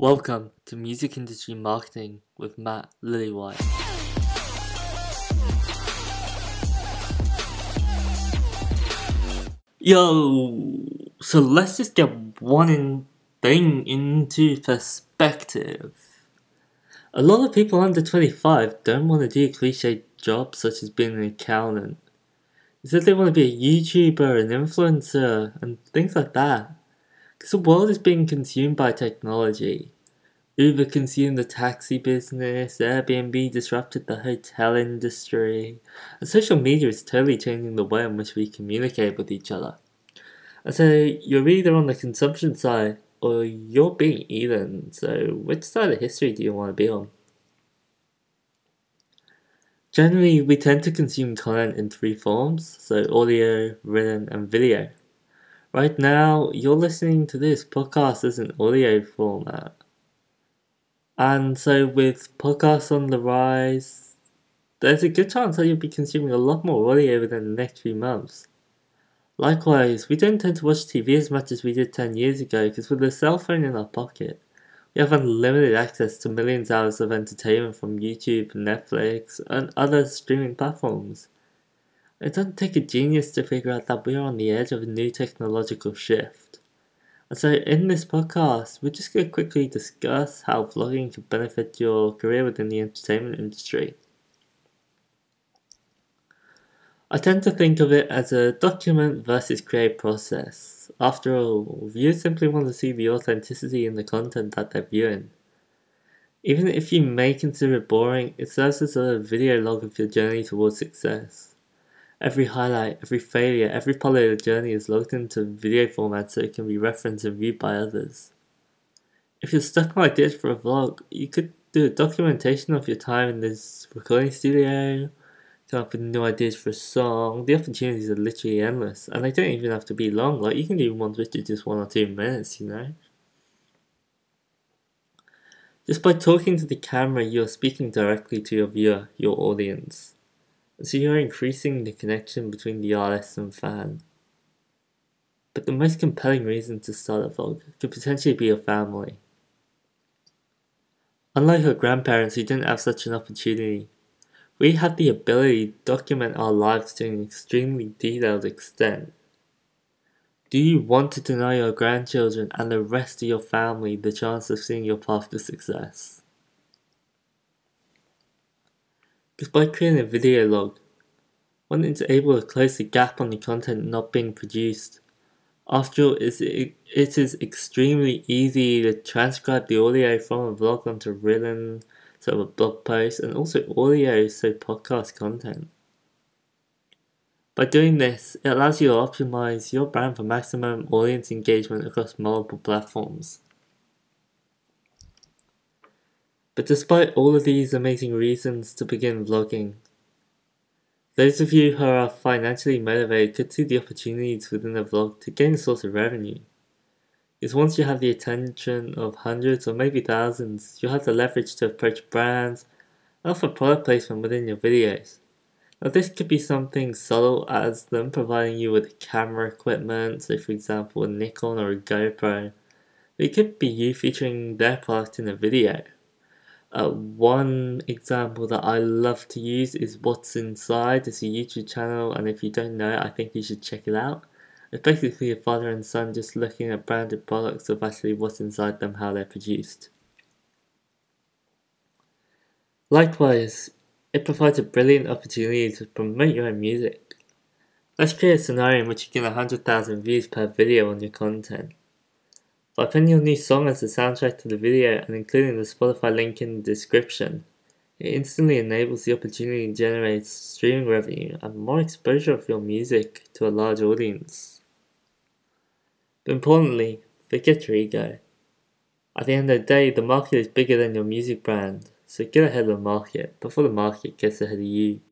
Welcome to Music Industry Marketing with Matt Lillywhite. Yo, so let's just get one thing into perspective. A lot of people under 25 don't want to do cliche jobs such as being an accountant. Instead, they want to be a YouTuber, an influencer, and things like that. The world is being consumed by technology. Uber consumed the taxi business, Airbnb disrupted the hotel industry, and social media is totally changing the way in which we communicate with each other. And so you're either on the consumption side or you're being eaten, so which side of history do you want to be on? Generally, we tend to consume content in three forms, so audio, written, and video. Right now, you're listening to this podcast as an audio format. And so, with podcasts on the rise, there's a good chance that you'll be consuming a lot more audio within the next few months. Likewise, we don't tend to watch TV as much as we did 10 years ago because with a cell phone in our pocket, we have unlimited access to millions of hours of entertainment from YouTube, Netflix, and other streaming platforms. It doesn't take a genius to figure out that we're on the edge of a new technological shift. And so, in this podcast, we're just going to quickly discuss how vlogging can benefit your career within the entertainment industry. I tend to think of it as a document versus create process. After all, viewers simply want to see the authenticity in the content that they're viewing. Even if you may consider it boring, it serves as a video log of your journey towards success. Every highlight, every failure, every part of the journey is logged into video format so it can be referenced and viewed by others. If you're stuck on ideas for a vlog, you could do a documentation of your time in this recording studio, come up with new ideas for a song. The opportunities are literally endless, and they don't even have to be long. Like you can do ones which are just one or two minutes, you know. Just by talking to the camera, you're speaking directly to your viewer, your audience. So you're increasing the connection between the artist and fan. But the most compelling reason to start a vlog could potentially be your family. Unlike our grandparents who didn't have such an opportunity, we have the ability to document our lives to an extremely detailed extent. Do you want to deny your grandchildren and the rest of your family the chance of seeing your path to success? Because by creating a video log, one is able to close the gap on the content not being produced. After all, it is extremely easy to transcribe the audio from a vlog onto written, sort of a blog post, and also audio, so podcast content. By doing this, it allows you to optimize your brand for maximum audience engagement across multiple platforms. But despite all of these amazing reasons to begin vlogging, those of you who are financially motivated could see the opportunities within a vlog to gain a source of revenue. Because once you have the attention of hundreds or maybe thousands, you'll have the leverage to approach brands and offer product placement within your videos. Now this could be something subtle as them providing you with camera equipment, so for example a Nikon or a GoPro. It could be you featuring their product in a video. Uh, one example that I love to use is What's Inside. It's a YouTube channel, and if you don't know it, I think you should check it out. It's basically a father and son just looking at branded products of actually what's inside them, how they're produced. Likewise, it provides a brilliant opportunity to promote your own music. Let's create a scenario in which you get 100,000 views per video on your content. Putting your new song as the soundtrack to the video and including the Spotify link in the description, it instantly enables the opportunity to generate streaming revenue and more exposure of your music to a large audience. But importantly, forget your ego. At the end of the day, the market is bigger than your music brand, so get ahead of the market before the market gets ahead of you.